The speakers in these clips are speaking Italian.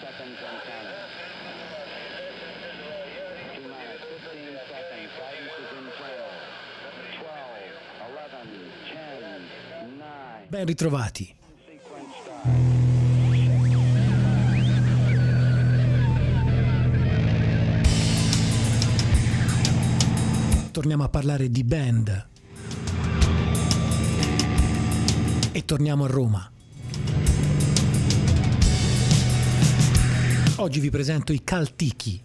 seconds on counting. Two minus 15 seconds. Guidance is in 12, 12, 11, 10, 9. Ben ritrovati. Torniamo a parlare di band. E torniamo a Roma. Oggi vi presento i Caltichi.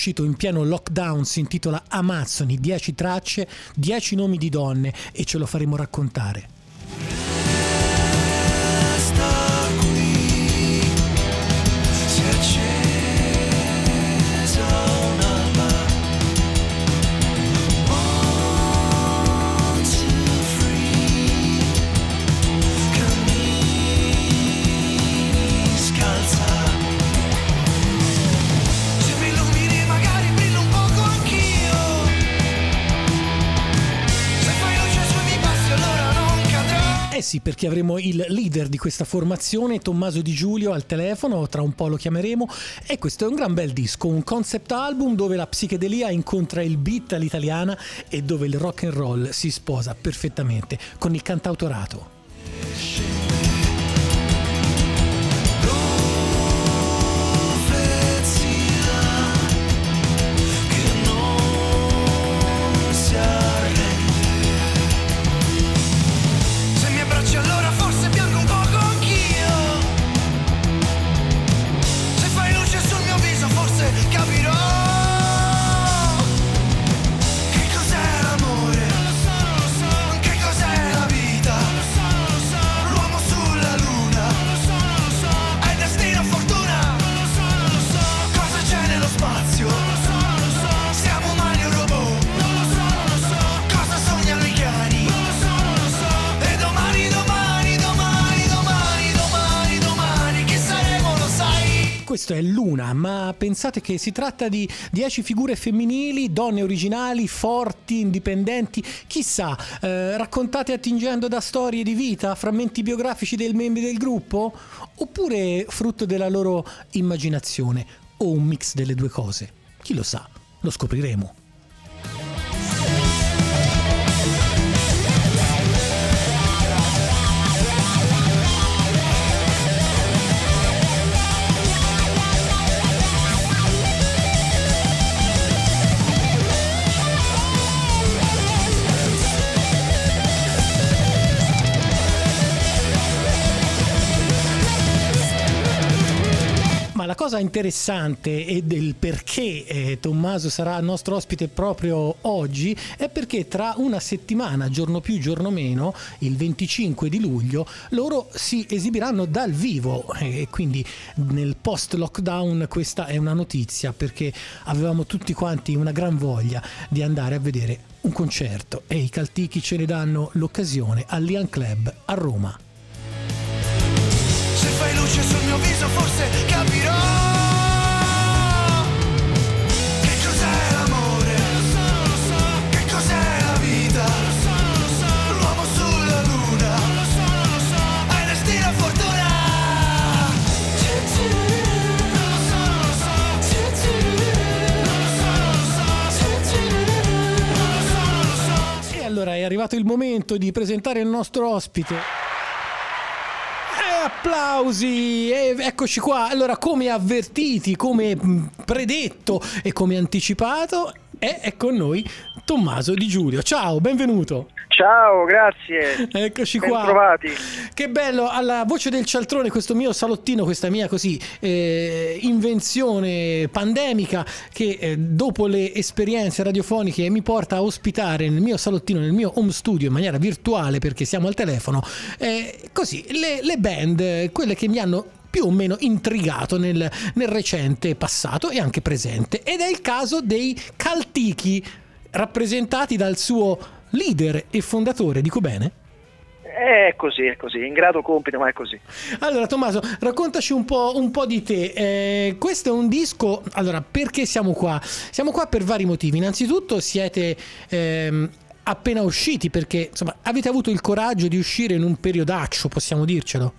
Uscito in pieno lockdown, si intitola Amazzoni, 10 tracce, 10 nomi di donne e ce lo faremo raccontare. Sì, perché avremo il leader di questa formazione, Tommaso Di Giulio, al telefono, tra un po' lo chiameremo. E questo è un gran bel disco, un concept album dove la psichedelia incontra il beat all'italiana e dove il rock and roll si sposa perfettamente con il cantautorato. Pensate che si tratta di 10 figure femminili, donne originali, forti, indipendenti, chissà, eh, raccontate attingendo da storie di vita, frammenti biografici dei membri del gruppo? Oppure frutto della loro immaginazione? O un mix delle due cose? Chi lo sa? Lo scopriremo. Cosa interessante e del perché eh, Tommaso sarà nostro ospite proprio oggi è perché tra una settimana, giorno più, giorno meno, il 25 di luglio, loro si esibiranno dal vivo e quindi nel post lockdown questa è una notizia perché avevamo tutti quanti una gran voglia di andare a vedere un concerto e i Caltichi ce ne danno l'occasione all'Ian Club a Roma. Se fai luce sul mio viso forse capirò arrivato il momento di presentare il nostro ospite. Applausi! E eccoci qua. Allora, come avvertiti, come mh, predetto e come anticipato, è, è con noi Tommaso Di Giulio. Ciao, benvenuto. Ciao, grazie. Eccoci qua. Bentrovati. Che bello, alla voce del cialtrone, questo mio salottino, questa mia così eh, invenzione pandemica che eh, dopo le esperienze radiofoniche mi porta a ospitare nel mio salottino, nel mio home studio in maniera virtuale perché siamo al telefono, eh, così le, le band, quelle che mi hanno più o meno intrigato nel, nel recente passato e anche presente. Ed è il caso dei Caltichi, rappresentati dal suo leader e fondatore, dico bene? È così, è così, ingrato compito, ma è così. Allora, Tommaso, raccontaci un po', un po' di te. Eh, questo è un disco. Allora, perché siamo qua? Siamo qua per vari motivi. Innanzitutto, siete. ehm, appena usciti perché insomma avete avuto il coraggio di uscire in un periodaccio possiamo dircelo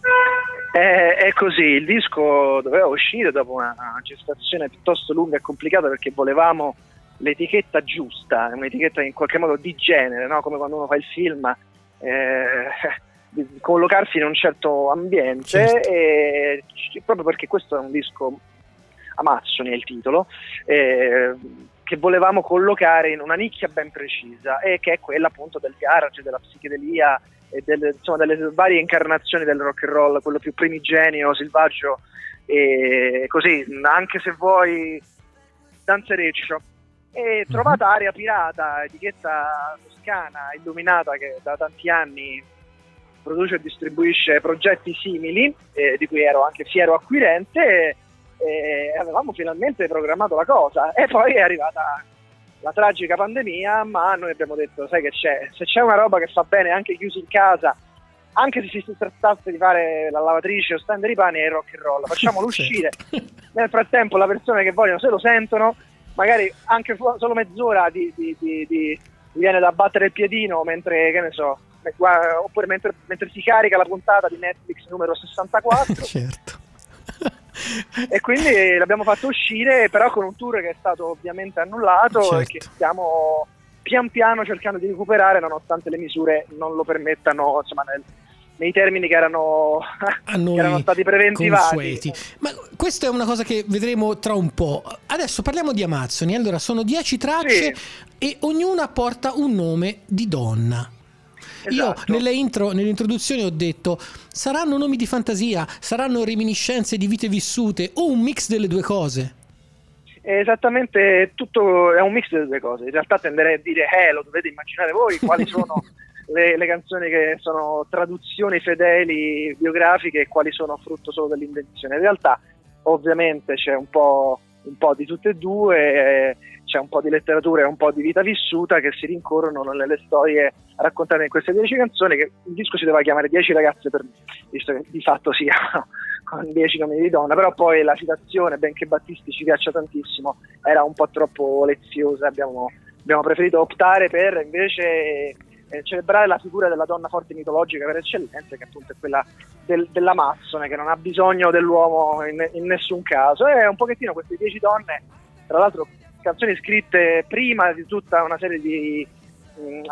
È, è così, il disco doveva uscire dopo una gestazione piuttosto lunga e complicata perché volevamo l'etichetta giusta, un'etichetta in qualche modo di genere, no? come quando uno fa il film, eh, di collocarsi in un certo ambiente Certo. e proprio perché questo è un disco Amazzoni è il titolo, eh, che volevamo collocare in una nicchia ben precisa e che è quella appunto del garage, della psichedelia e delle, insomma, delle varie incarnazioni del rock and roll, quello più primigenio, selvaggio e così, anche se vuoi danzereccio. E trovata Aria Pirata, etichetta toscana illuminata che da tanti anni produce e distribuisce progetti simili, eh, di cui ero anche fiero acquirente, e avevamo finalmente programmato la cosa. E poi è arrivata la tragica pandemia, ma noi abbiamo detto, sai che c'è, se c'è una roba che fa bene anche chiusi in casa, anche se si trattasse di fare la lavatrice o stendere i pani, è il rock and roll, facciamolo uscire. Nel frattempo le persone che vogliono, se lo sentono, magari anche solo mezz'ora di, di- di- di- gli viene da battere il piedino mentre, che ne so, oppure mentre, mentre si carica la puntata di Netflix numero 64 certo e quindi l'abbiamo fatto uscire però con un tour che è stato ovviamente annullato e Certo. che stiamo pian piano cercando di recuperare nonostante le misure non lo permettano insomma nel- nei termini che erano, che erano stati preventivati consueti. Ma questa è una cosa che vedremo tra un po'. Adesso parliamo di Amazzoni. Allora, sono 10 tracce e ognuna porta un nome di donna. Io Esatto. nelle intro, nell'introduzione ho detto saranno nomi di fantasia, saranno reminiscenze di vite vissute o un mix delle due cose. È esattamente tutto è un mix delle due cose in realtà tenderei a dire eh lo dovete immaginare voi quali sono le, le canzoni che sono traduzioni fedeli biografiche e quali sono frutto solo dell'invenzione. In realtà ovviamente c'è un po', un po' di tutte e due c'è un po' di letteratura e un po' di vita vissuta che si rincorrono nelle storie raccontate in queste dieci canzoni che il disco si doveva chiamare Dieci ragazze per me visto che di fatto sia con dieci nomi di donna però poi la citazione benché Battisti ci piaccia tantissimo era un po' troppo leziosa. Abbiamo, abbiamo preferito optare per invece eh, celebrare la figura della donna forte mitologica per eccellenza che appunto è quella del, dell'Amazzone che non ha bisogno dell'uomo in, in nessun caso. E un pochettino queste dieci donne tra l'altro canzoni scritte prima di tutta una serie di mh, eh,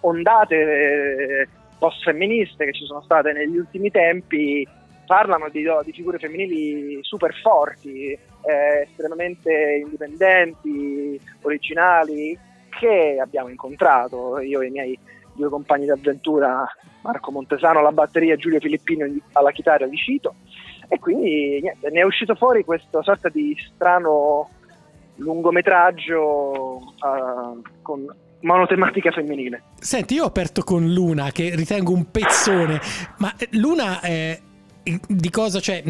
ondate eh, post femministe che ci sono state negli ultimi tempi parlano di, di figure femminili super forti, eh, estremamente indipendenti, originali, che abbiamo incontrato, io e i miei due compagni d'avventura, Marco Montesano alla batteria e Giulio Filippino alla chitarra di Cito, e quindi niente, ne è uscito fuori questa sorta di strano lungometraggio eh, con monotematica femminile. Senti, io ho aperto con Luna, che ritengo un pezzone, ma Luna è di cosa, cioè,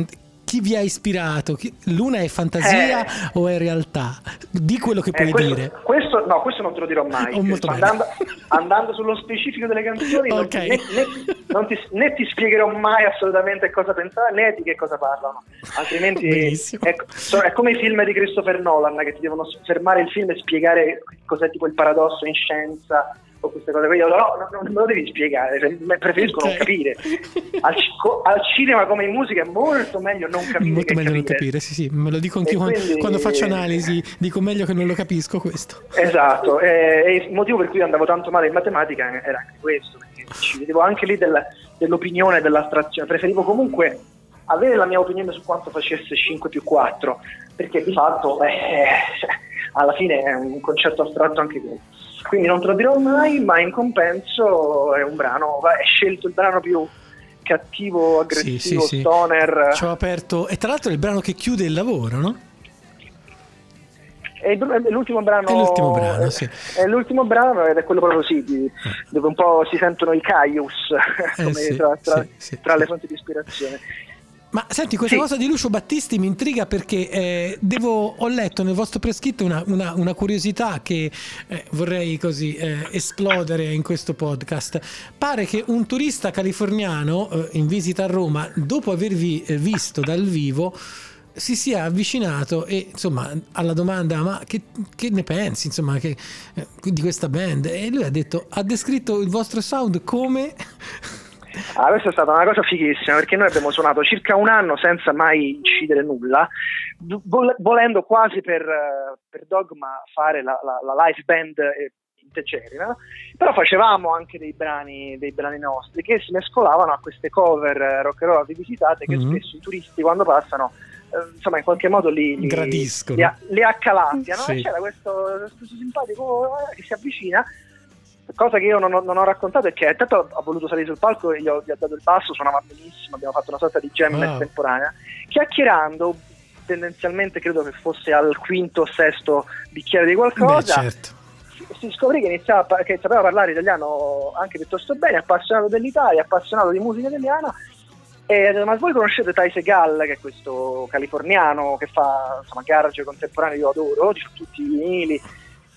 chi vi ha ispirato? Chi- Luna è fantasia o è realtà? Di quello che Eh, puoi questo, dire. questo- no, questo non te lo dirò mai. Oh, andando, andando sullo specifico delle canzoni, non, Ok. ti, né, non ti, né ti spiegherò mai assolutamente cosa pensare né di che cosa parlano. Altrimenti è, so- è come i film di Christopher Nolan che ti devono fermare il film e spiegare cos'è tipo il paradosso in scienza o queste cose. Io no, no, non me lo devi spiegare, cioè, preferisco non Ok. capire. Al, al cinema come in musica è molto meglio non capire Molto meglio non capire. capire, sì, sì, me lo dico anch'io quando, quindi- quando faccio analisi, dico meglio che non lo capisco questo. Esatto, e, e il motivo per cui andavo tanto male in matematica era anche questo, perché ci vedevo anche lì del- dell'opinione dell'astrazione, preferivo comunque avere la mia opinione su quanto facesse 5 più 4, perché di fatto eh, alla fine è un concetto astratto anche quello. Quindi non te lo dirò mai, ma in compenso è un brano, è scelto il brano più cattivo, aggressivo, Sì, sì, stoner. Ci ho aperto, e tra l'altro è il brano che chiude il lavoro, no? È, l'ultimo brano. È l'ultimo brano, sì. È l'ultimo brano ed è quello proprio sì, di- dove un po' si sentono i caius Eh, tra, tra- tra le fonti di ispirazione. Ma senti, questa Sì. cosa di Lucio Battisti mi intriga perché eh, devo, ho letto nel vostro prescritto una, una- una curiosità che eh, vorrei così eh, esplodere in questo podcast. Pare che un turista californiano eh, in visita a Roma, dopo avervi eh, visto dal vivo, si sia avvicinato e insomma alla domanda ma che, che ne pensi insomma che, eh, di questa band e lui ha detto ha descritto il vostro sound come Ah, questa è stata una cosa fighissima perché noi abbiamo suonato circa un anno senza mai incidere nulla, vol- volendo quasi per, eh, per Dogma fare la, la- la live band eh, integerrima, però facevamo anche dei brani, dei brani nostri che si mescolavano a queste cover eh, rock and roll rivisitate che Mhm. spesso i turisti quando passano eh, insomma in qualche modo li, li, Gradiscono. li, li accalappiano Sì. e c'era questo, questo simpatico che si avvicina cosa che io non ho, non ho raccontato è che intanto ha voluto salire sul palco e gli ho, gli ho dato il basso, suonava benissimo, abbiamo fatto una sorta di jam Wow. estemporanea, chiacchierando tendenzialmente credo che fosse al quinto o sesto bicchiere di beh qualcosa, certo si, scoprì che, iniziava, che sapeva parlare italiano anche piuttosto bene, appassionato dell'Italia, appassionato di musica italiana e ma voi conoscete Ty Segal, che è questo californiano che fa insomma, garage contemporaneo, io adoro, ci sono tutti i vinili,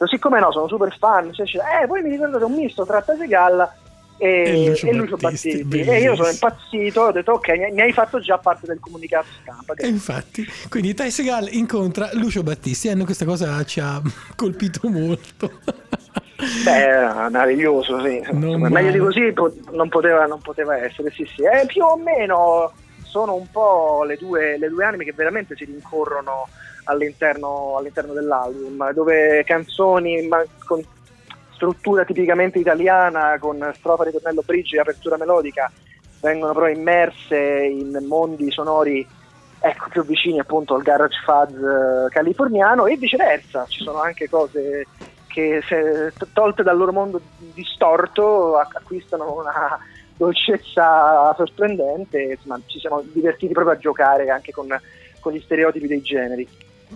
così come no, sono super fan, cioè, cioè, eh, voi mi ricordate un misto tra Ty Segal e, E Lucio e Lucio Battisti, Battisti, e io sono impazzito, ho detto ok, mi, hai fatto già parte del comunicato stampa. E infatti, quindi Ty Segal incontra Lucio Battisti e questa cosa ci ha colpito molto. Beh, era meraviglioso, sì. Non Meglio di così po- non, poteva, non poteva essere, sì, sì. Eh, più o meno sono un po' le due, le due anime che veramente si rincorrono all'interno, all'interno dell'album, dove canzoni ma con struttura tipicamente italiana, con strofa, ritornello, bridge e apertura melodica, vengono però immerse in mondi sonori ecco, più vicini appunto al garage fuzz eh, californiano e viceversa, ci sono anche cose che se tolte dal loro mondo distorto acquistano una dolcezza sorprendente, insomma ci siamo divertiti proprio a giocare anche con, con gli stereotipi dei generi.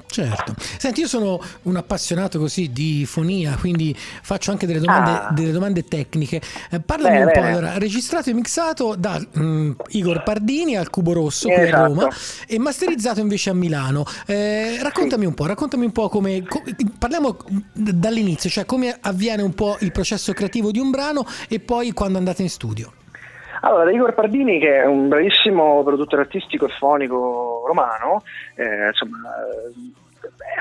Certo. Senti, io sono un appassionato così di fonia, quindi faccio anche delle domande, Ah. delle domande tecniche. Eh, parlami Bene, un po', bene. allora, registrato e mixato da mm, Igor Pardini al Cubo Rosso qui a Esatto. Roma e masterizzato invece a Milano. Eh, raccontami un po', raccontami un po' come, co- parliamo dall'inizio, cioè come avviene un po' il processo creativo di un brano e poi quando andate in studio. Allora, Igor Pardini, che è un bravissimo produttore artistico e fonico romano, eh, insomma, eh,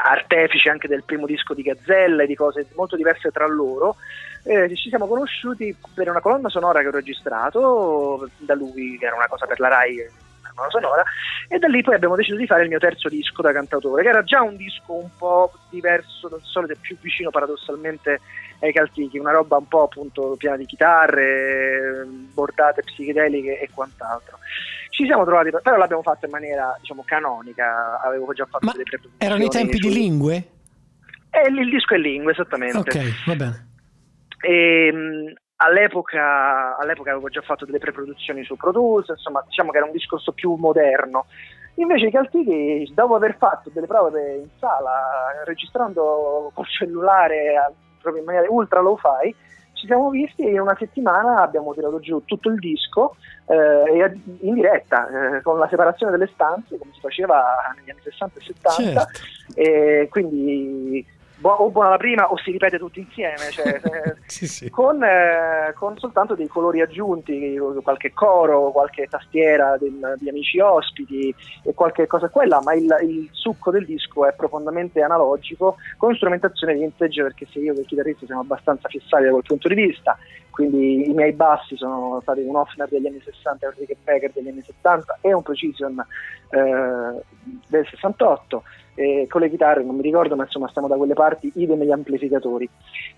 artefice anche del primo disco di Gazzella e di cose molto diverse tra loro, eh, ci siamo conosciuti per una colonna sonora che ho registrato da lui, che era una cosa per la RAI, sonora, e da lì poi abbiamo deciso di fare il mio terzo disco da cantautore, che era già un disco un po' diverso dal solito più vicino paradossalmente ai Caltichi, una roba un po' appunto piena di chitarre, bordate psichedeliche e quant'altro. Ci siamo trovati, però l'abbiamo fatto in maniera diciamo canonica, avevo già fatto Ma delle pre-produzioni erano i tempi di lingue? Eh, il, disco è lingue, esattamente. Ok, va bene. E, mh, all'epoca, all'epoca avevo già fatto delle preproduzioni su Pro Tools, insomma, diciamo che era un discorso più moderno. Invece i Caltichi, dopo aver fatto delle prove in sala, registrando col cellulare proprio in maniera ultra low fi, ci siamo visti e in una settimana abbiamo tirato giù tutto il disco eh, in diretta, eh, con la separazione delle stanze, come si faceva negli anni 60 e 70 Certo. e quindi bu- o buona la prima o si ripete tutto insieme, cioè, Sì, sì. con, eh, con soltanto dei colori aggiunti, qualche coro, qualche tastiera del- di amici ospiti e qualche cosa quella, ma il, il succo del disco è profondamente analogico con strumentazione vintage perché se io e il chitarrista siamo abbastanza fissati da quel punto di vista, quindi i miei bassi sono stati un Hofner degli anni 60 e un Rickenbacker degli anni 70 e un Precision eh, del 68 e con le chitarre non mi ricordo ma insomma stiamo da quelle parti idem gli amplificatori.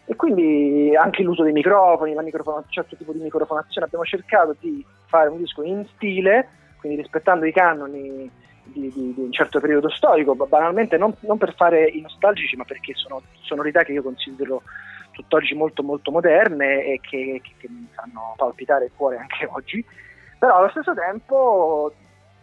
E quindi anche l'uso dei microfoni la un certo tipo di microfonazione. Abbiamo cercato di fare un disco in stile quindi rispettando i canoni di, di- di un certo periodo storico ba- banalmente non, non per fare i nostalgici ma perché sono sonorità che io considero tutt'oggi molto molto moderne e che, che- che mi fanno palpitare il cuore anche oggi però allo stesso tempo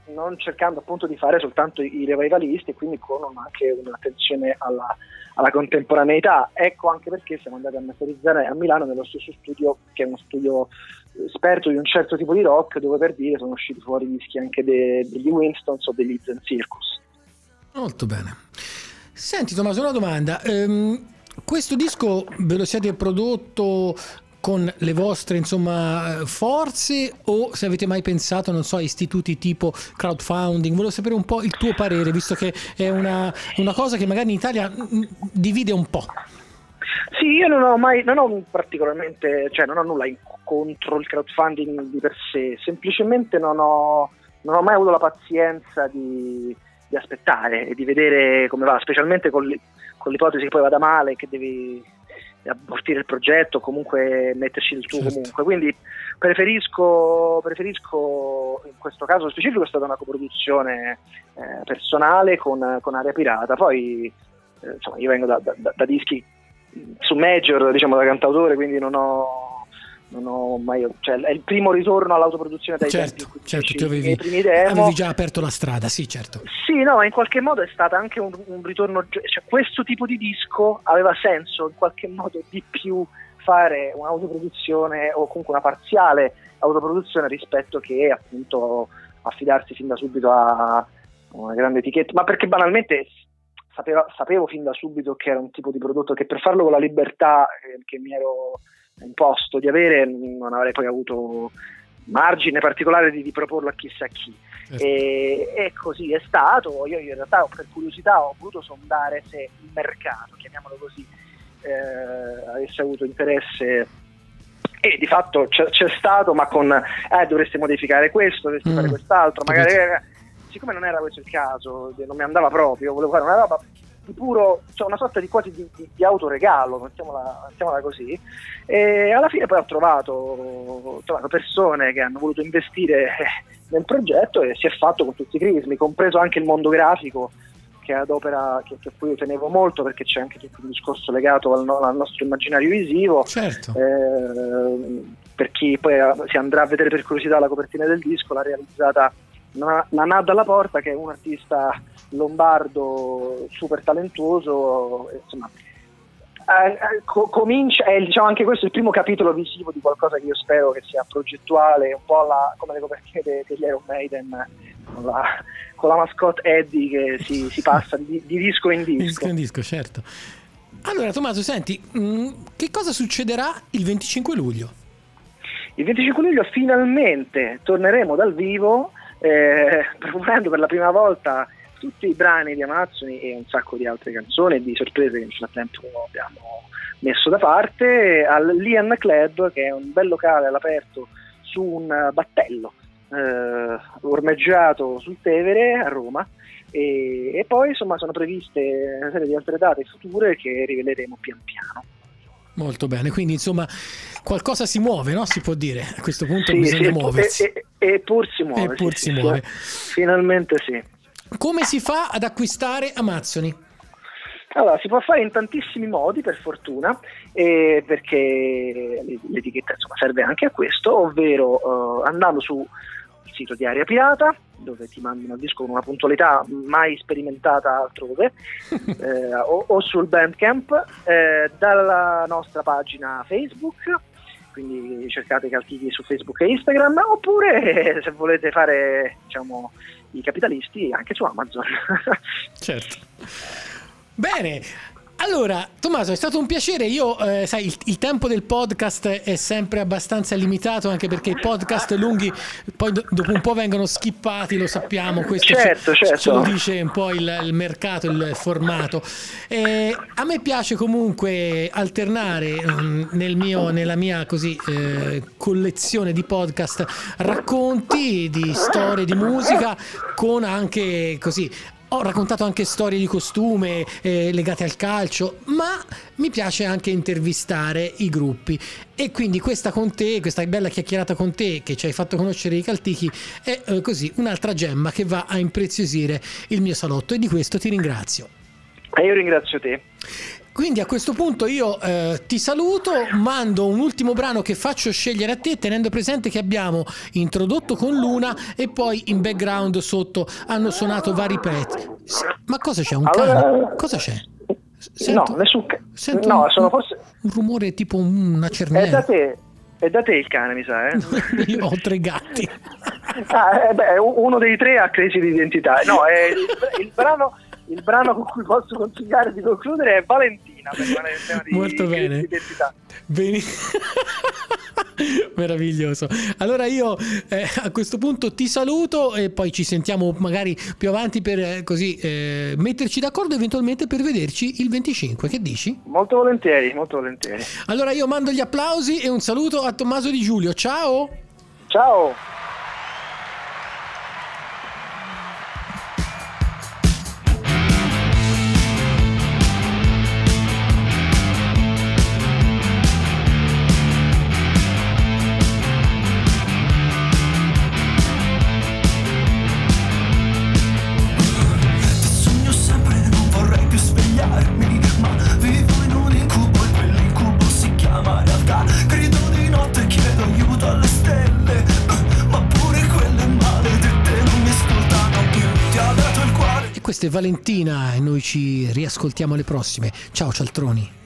non cercando appunto di fare soltanto i revivalisti e quindi con anche un'attenzione alla, alla contemporaneità. Ecco anche perché siamo andati a masterizzare a Milano nello stesso studio che è uno studio esperto di un certo tipo di rock dove per dire sono usciti fuori dischi anche de- degli Winstons o degli Zen Circus. Molto bene. Senti Tommaso, una domanda. Ehm, questo disco ve lo siete prodotto con le vostre insomma forze o se avete mai pensato, non so, a istituti tipo crowdfunding? Volevo sapere un po' il tuo parere, visto che è una, una cosa che magari in Italia mm, divide un po'. Sì, io non ho mai, non ho particolarmente, cioè non ho nulla contro il crowdfunding di per sé, semplicemente non ho, non ho mai avuto la pazienza di, di aspettare e di vedere come va, specialmente con, l'i- con l'ipotesi che poi vada male, che devi abortire il progetto, comunque metterci il tuo Certo. comunque. Quindi preferisco, preferisco, in questo caso specifico è stata una coproduzione eh, personale con, con Aria Pirata, poi eh, insomma io vengo da- da- da dischi su major, diciamo da cantautore, quindi non ho, non ho mai, cioè è il primo ritorno all'autoproduzione dai Certo, tempi certo, tu avevi, avevi già aperto la strada, sì, certo. Sì, no, in qualche modo è stato anche un, un ritorno, cioè questo tipo di disco aveva senso in qualche modo di più fare un'autoproduzione o comunque una parziale autoproduzione rispetto che appunto affidarsi fin da subito a una grande etichetta, ma perché banalmente sapeva- sapevo fin da subito che era un tipo di prodotto che per farlo con la libertà eh, che mi ero imposto di avere non avrei poi avuto margine particolare di, di proporlo a chissà chi. Certo. E, e così è stato. Io in realtà per curiosità ho voluto sondare se il mercato, chiamiamolo così, eh, avesse avuto interesse e di fatto c'è, c'è stato, ma con eh, dovreste modificare questo, dovreste Mm, fare quest'altro, magari eh, siccome non era questo il caso, non mi andava proprio, volevo fare una roba di puro, cioè una sorta di quasi di, di, di autoregalo, mettiamola, mettiamola così, e alla fine poi ho trovato, ho trovato persone che hanno voluto investire nel progetto e si è fatto con tutti i crismi, compreso anche il mondo grafico che ad opera che, che poi io tenevo molto perché c'è anche tutto un discorso legato al, al nostro immaginario visivo Certo. eh, per chi poi eh, si andrà a vedere per curiosità la copertina del disco l'ha realizzata Na- Nanà Dalla Porta che è un artista lombardo super talentuoso eh, insomma eh, eh, co- comincia è diciamo anche questo il primo capitolo visivo di qualcosa che io spero che sia progettuale un po' alla- come le copertine de- degli Iron Maiden con la, con la mascotte Eddie che si, si passa di, di disco in Il disco disco, certo. Allora, Tommaso, senti, mm, che cosa succederà il 25 luglio? Il 25 luglio finalmente torneremo dal vivo eh, promuovendo per la prima volta tutti i brani di Amazzoni e un sacco di altre canzoni e di sorprese che nel frattempo abbiamo messo da parte al Lian Club che è un bel locale all'aperto su un battello eh, ormeggiato sul Tevere a Roma e, e poi insomma sono previste una serie di altre date future che riveleremo pian piano. Molto bene, quindi insomma qualcosa si muove, no? Si può dire. A questo punto Sì, bisogna sì, e- muoversi. E, e, eppur si muove. Eppur sì, si muove. Finalmente sì. Come si fa ad acquistare Amazzoni? Allora, si può fare in tantissimi modi, per fortuna, eh, perché l'etichetta insomma, serve anche a questo, ovvero eh, andando sul sito di Aria Pirata, dove ti mandano il disco con una puntualità mai sperimentata altrove, eh, o, o sul Bandcamp, eh, dalla nostra pagina Facebook, quindi cercate Caltighi su Facebook e Instagram, oppure se volete fare diciamo, i capitalisti anche su Amazon. Certo. Bene. Allora, Tommaso, è stato un piacere. Io, eh, sai, il, il tempo del podcast è sempre abbastanza limitato, anche perché i podcast lunghi poi do- dopo un po' vengono skippati, lo sappiamo. Questo Certo, ce, certo. ce lo dice un po' il, il mercato, il formato. Eh, a me piace comunque alternare mm, nel mio, nella mia così, eh, collezione di podcast racconti di storie di musica con anche così ho raccontato anche storie di costume eh, legate al calcio, ma mi piace anche intervistare i gruppi. E quindi questa con te, questa bella chiacchierata con te che ci hai fatto conoscere i Caltichi, è eh, così un'altra gemma che va a impreziosire il mio salotto e di questo ti ringrazio. E io ringrazio te. Quindi a questo punto io eh, ti saluto, mando un ultimo brano che faccio scegliere a te, tenendo presente che abbiamo introdotto con Luna e poi in background sotto hanno suonato vari pezzi. Ma cosa c'è? Un Allora- cane? Cosa c'è? Sento- no, nessun ca- sento No, un, sono forse... un rumore tipo una È da te. È da te il cane, mi sa, eh? Io ho tre gatti. Ah, eh, beh, uno dei tre ha crisi di identità. No, è il, il brano, il brano con cui posso consigliare di concludere è Valentina, per in tema di Molto bene. di identità. Bene. Meraviglioso. Allora io eh, a questo punto ti saluto e poi ci sentiamo magari più avanti per eh, così eh, metterci d'accordo eventualmente per vederci il 25. Che dici? Molto volentieri, molto volentieri. Allora io mando gli applausi e un saluto a Tommaso Di Giulio. Ciao! Ciao! Valentina e noi ci riascoltiamo alle prossime. Ciao cialtroni.